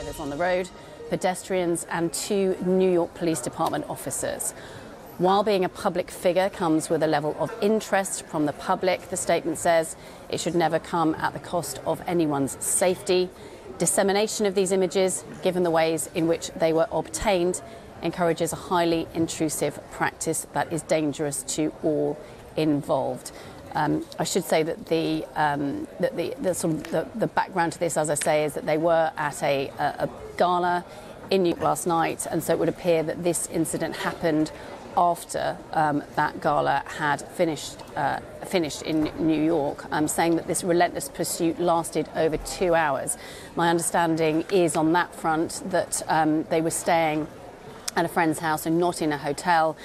drivers on the road, pedestrians, and two New York Police Department officers. While being a public figure comes with a level of interest from the public, the statement says it should never come at the cost of anyone's safety. Dissemination of these images, given the ways in which they were obtained, encourages a highly intrusive practice that is dangerous to all involved. Um, I should say that the um, that the, the sort of the, the, background to this, as I say, is that they were at a, a, a gala in New York last night, and so it would appear that this incident happened after um, that gala had finished, uh, finished in New York, um, saying that this relentless pursuit lasted over two hours. My understanding is on that front that um, they were staying at a friend's house and not in a hotel.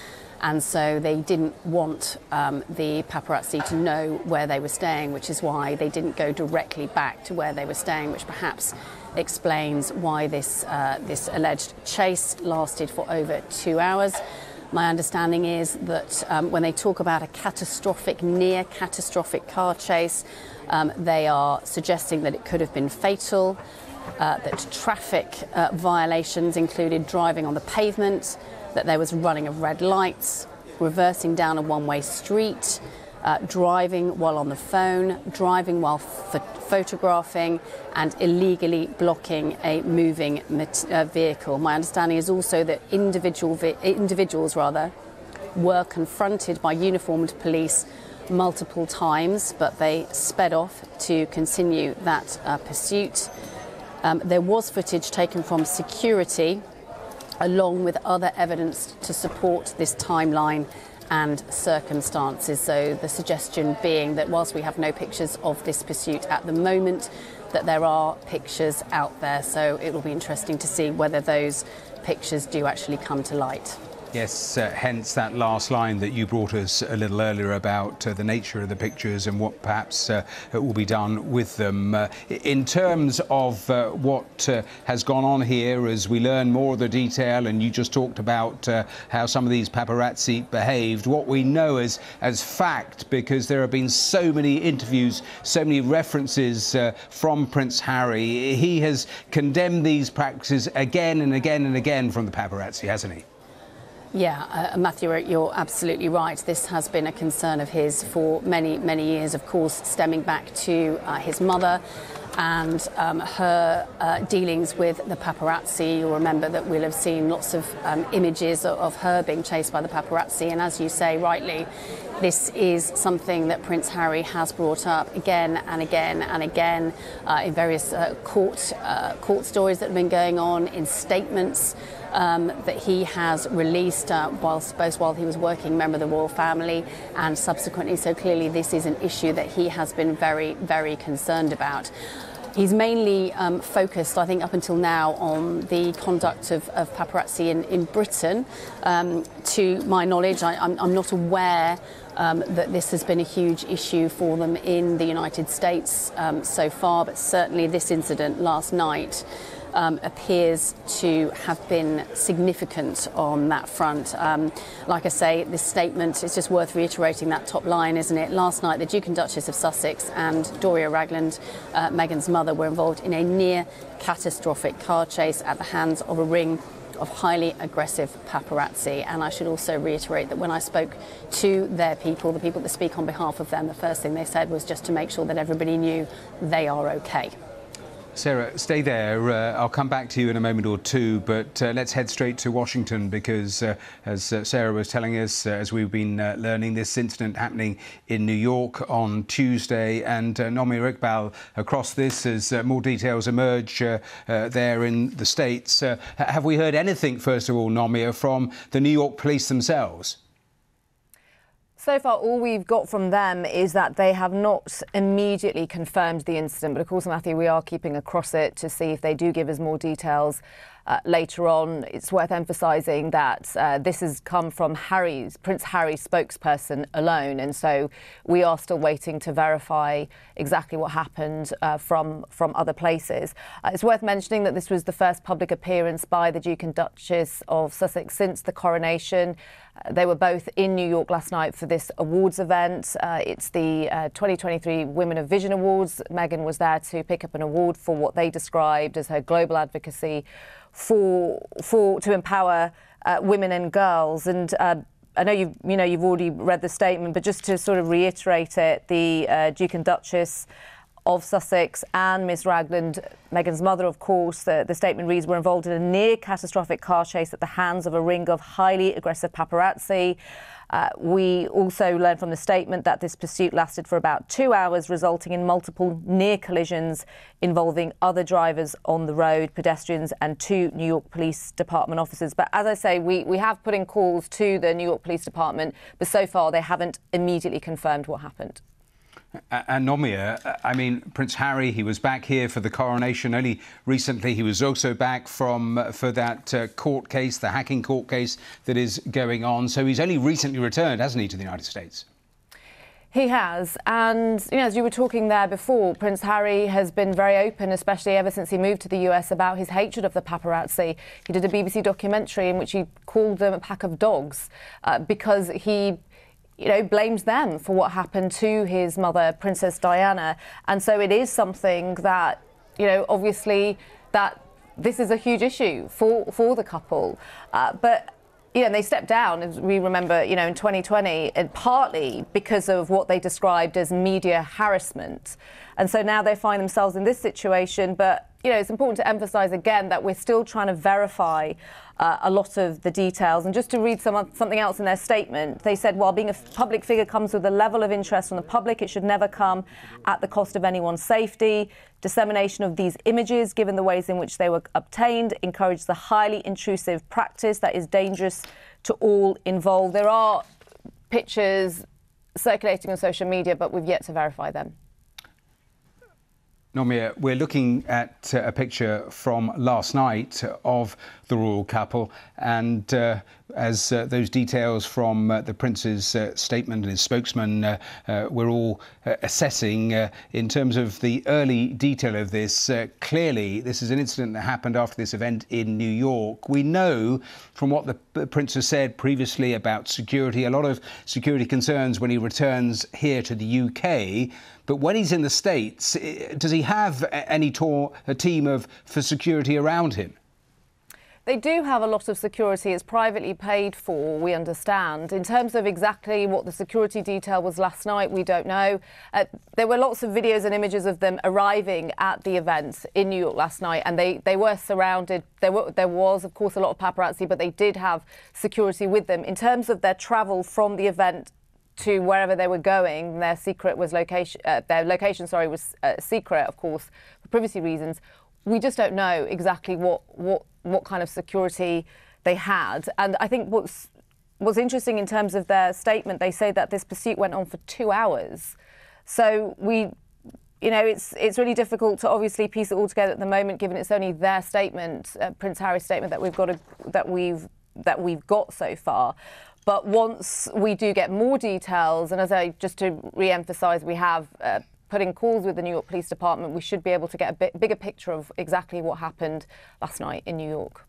And so they didn't want um, the paparazzi to know where they were staying, which is why they didn't go directly back to where they were staying, which perhaps explains why this, uh, this alleged chase lasted for over two hours. My understanding is that um, when they talk about a catastrophic, near catastrophic car chase, um, they are suggesting that it could have been fatal, uh, that traffic uh, violations included driving on the pavement, that there was running of red lights, reversing down a one way street, uh, driving while on the phone, driving while photographing, and illegally blocking a moving uh, vehicle. My understanding is also that individual individuals rather were confronted by uniformed police multiple times, but they sped off to continue that uh, pursuit. Um, there was footage taken from security along with other evidence to support this timeline and circumstances. So the suggestion being that whilst we have no pictures of this pursuit at the moment, that there are pictures out there. So it will be interesting to see whether those pictures do actually come to light. Yes, uh, hence that last line that you brought us a little earlier about uh, the nature of the pictures and what perhaps uh, will be done with them. Uh, in terms of uh, what uh, has gone on here as we learn more of the detail, and you just talked about how some of these paparazzi behaved, what we know as, as fact, because there have been so many interviews, so many references from Prince Harry, he has condemned these practices again and again and again from the paparazzi, hasn't he? Yeah, uh, Matthew, you're absolutely right. This has been a concern of his for many, many years, of course, stemming back to uh, his mother and um, her uh, dealings with the paparazzi. You'll remember that we'll have seen lots of um, images of, of, her being chased by the paparazzi. And as you say rightly, this is something that Prince Harry has brought up again and again and again uh, in various uh, court, uh, court stories that have been going on, in statements um, that he has released uh, whilst, both while he was working member of the royal family and subsequently. So clearly, this is an issue that he has been very, very concerned about. He's mainly um, focused, I think, up until now on the conduct of, of paparazzi in, in Britain. Um, to my knowledge, I, am not aware um, that this has been a huge issue for them in the United States um, so far, but certainly this incident last night um, appears to have been significant on that front. Um, like I say, this statement is just worth reiterating that top line, isn't it? Last night, the Duke and Duchess of Sussex and Doria Ragland, uh, Meghan's mother, were involved in a near catastrophic car chase at the hands of a ring of highly aggressive paparazzi. And I should also reiterate that when I spoke to their people, the people that speak on behalf of them, the first thing they said was just to make sure that everybody knew they are okay. Sarah, stay there. Uh, I'll come back to you in a moment or two, but uh, let's head straight to Washington because, uh, as uh, Sarah was telling us, uh, as we've been uh, learning, this incident happening in New York on Tuesday, and Nomia Iqbal across this as more details emerge there in the States. have we heard anything, first of all, Nomia, from the New York police themselves? So far, all we've got from them is that they have not immediately confirmed the incident. But of course, Matthew, we are keeping across it to see if they do give us more details uh, later on. It's worth emphasising that uh, this has come from Harry's Prince Harry's spokesperson alone, and so we are still waiting to verify exactly what happened uh, from from other places. Uh, it's worth mentioning that this was the first public appearance by the Duke and Duchess of Sussex since the coronation. Uh, they were both in New York last night for this awards event. Uh, it's the 2023 Women of Vision Awards. Meghan was there to pick up an award for what they described as her global advocacy for for to empower uh, women and girls. And uh, I know you you know you've already read the statement, but just to sort of reiterate it, the uh, Duke and Duchess of Sussex and Miss Ragland, Meghan's mother, of course, the, the statement reads, were involved in a near catastrophic car chase at the hands of a ring of highly aggressive paparazzi. Uh, we also learned from the statement that this pursuit lasted for about two hours, resulting in multiple near collisions involving other drivers on the road, pedestrians, and two New York Police Department officers. But as I say, we, we have put in calls to the New York Police Department, but so far they haven't immediately confirmed what happened. And Nomia, I mean, Prince Harry, he was back here for the coronation. Only recently, he was also back from uh, for that uh, court case, the hacking court case that is going on. So he's only recently returned, hasn't he, to the United States? He has, and you know, as you were talking there before, Prince Harry has been very open, especially ever since he moved to the US, about his hatred of the paparazzi. He did a BBC documentary in which he called them a pack of dogs uh, because he you know, blames them for what happened to his mother, Princess Diana. And so it is something that, you know, obviously that this is a huge issue for, for the couple. Uh, but you know, they stepped down, as we remember, you know, in 2020, and partly because of what they described as media harassment. And so now they find themselves in this situation. But, you know, it's important to emphasize again that we're still trying to verify uh, a lot of the details. And just to read some, something else in their statement, they said, while being a public figure comes with a level of interest from the public, it should never come at the cost of anyone's safety. Dissemination of these images, given the ways in which they were obtained, encourages the highly intrusive practice that is dangerous to all involved. There are pictures circulating on social media, but we've yet to verify them. Nomia, we're looking at uh, a picture from last night of the royal couple, and uh, as uh, those details from uh, the prince's uh, statement and his spokesman uh, we're all assessing in terms of the early detail of this. clearly, this is an incident that happened after this event in New York. We know from what the prince has said previously about security, a lot of security concerns when he returns here to the UK. But when he's in the States, does he have any tour, a team of for security around him? They do have a lot of security. It's privately paid for, we understand. In terms of exactly what the security detail was last night, we don't know. Uh, there were lots of videos and images of them arriving at the event in New York last night, and they, they were surrounded. There, were, there was, of course, a lot of paparazzi, but they did have security with them. In terms of their travel from the event to wherever they were going. Their secret was location. Uh, their location, sorry, was uh, secret, of course, for privacy reasons. We just don't know exactly what what what kind of security they had. And I think what's what's interesting in terms of their statement, they say that this pursuit went on for two hours. So we you know, it's it's really difficult to obviously piece it all together at the moment, given it's only their statement, uh, Prince Harry's statement that we've got to, that we've that we've got so far. But once we do get more details, and as I just to re-emphasise, we have uh, put in calls with the New York Police Department, we should be able to get a bit bigger picture of exactly what happened last night in New York.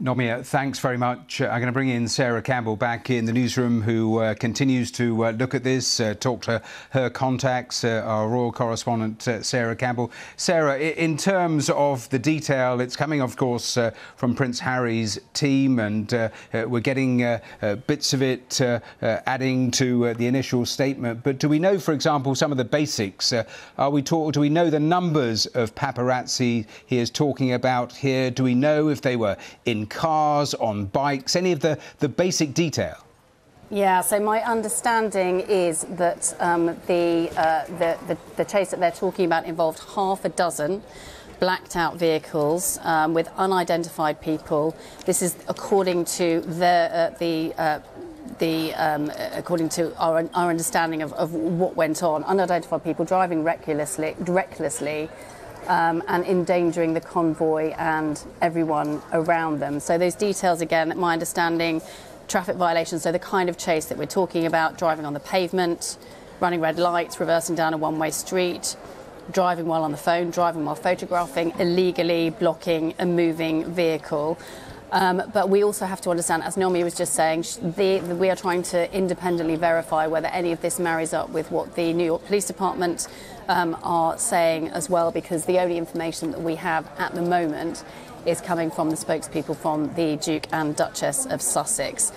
Nomia, thanks very much. Uh, I'm going to bring in Sarah Campbell back in the newsroom, who uh, continues to uh, look at this, uh, talk to her contacts, uh, our royal correspondent, uh, Sarah Campbell. Sarah, in terms of the detail, it's coming, of course, from Prince Harry's team, and we're getting bits of it adding to the initial statement. But do we know, for example, some of the basics? are we talk, do we know the numbers of paparazzi he is talking about here? Do we know if they were in cars, on bikes, any of the, the basic detail? Yeah, so my understanding is that um, the, uh, the, the, the, chase that they're talking about involved half a dozen blacked out vehicles um, with unidentified people. This is according to the, uh, the uh, the um, according to our, our understanding of, of what went on, unidentified people driving recklessly, recklessly um, and endangering the convoy and everyone around them. So, those details, again, my understanding, traffic violations, so the kind of chase that we're talking about, driving on the pavement, running red lights, reversing down a one way street, driving while on the phone, driving while photographing, illegally blocking a moving vehicle. Um, but we also have to understand, as Naomi was just saying, the, the, we are trying to independently verify whether any of this marries up with what the New York Police Department um, are saying as well, because the only information that we have at the moment is coming from the spokespeople from the Duke and Duchess of Sussex.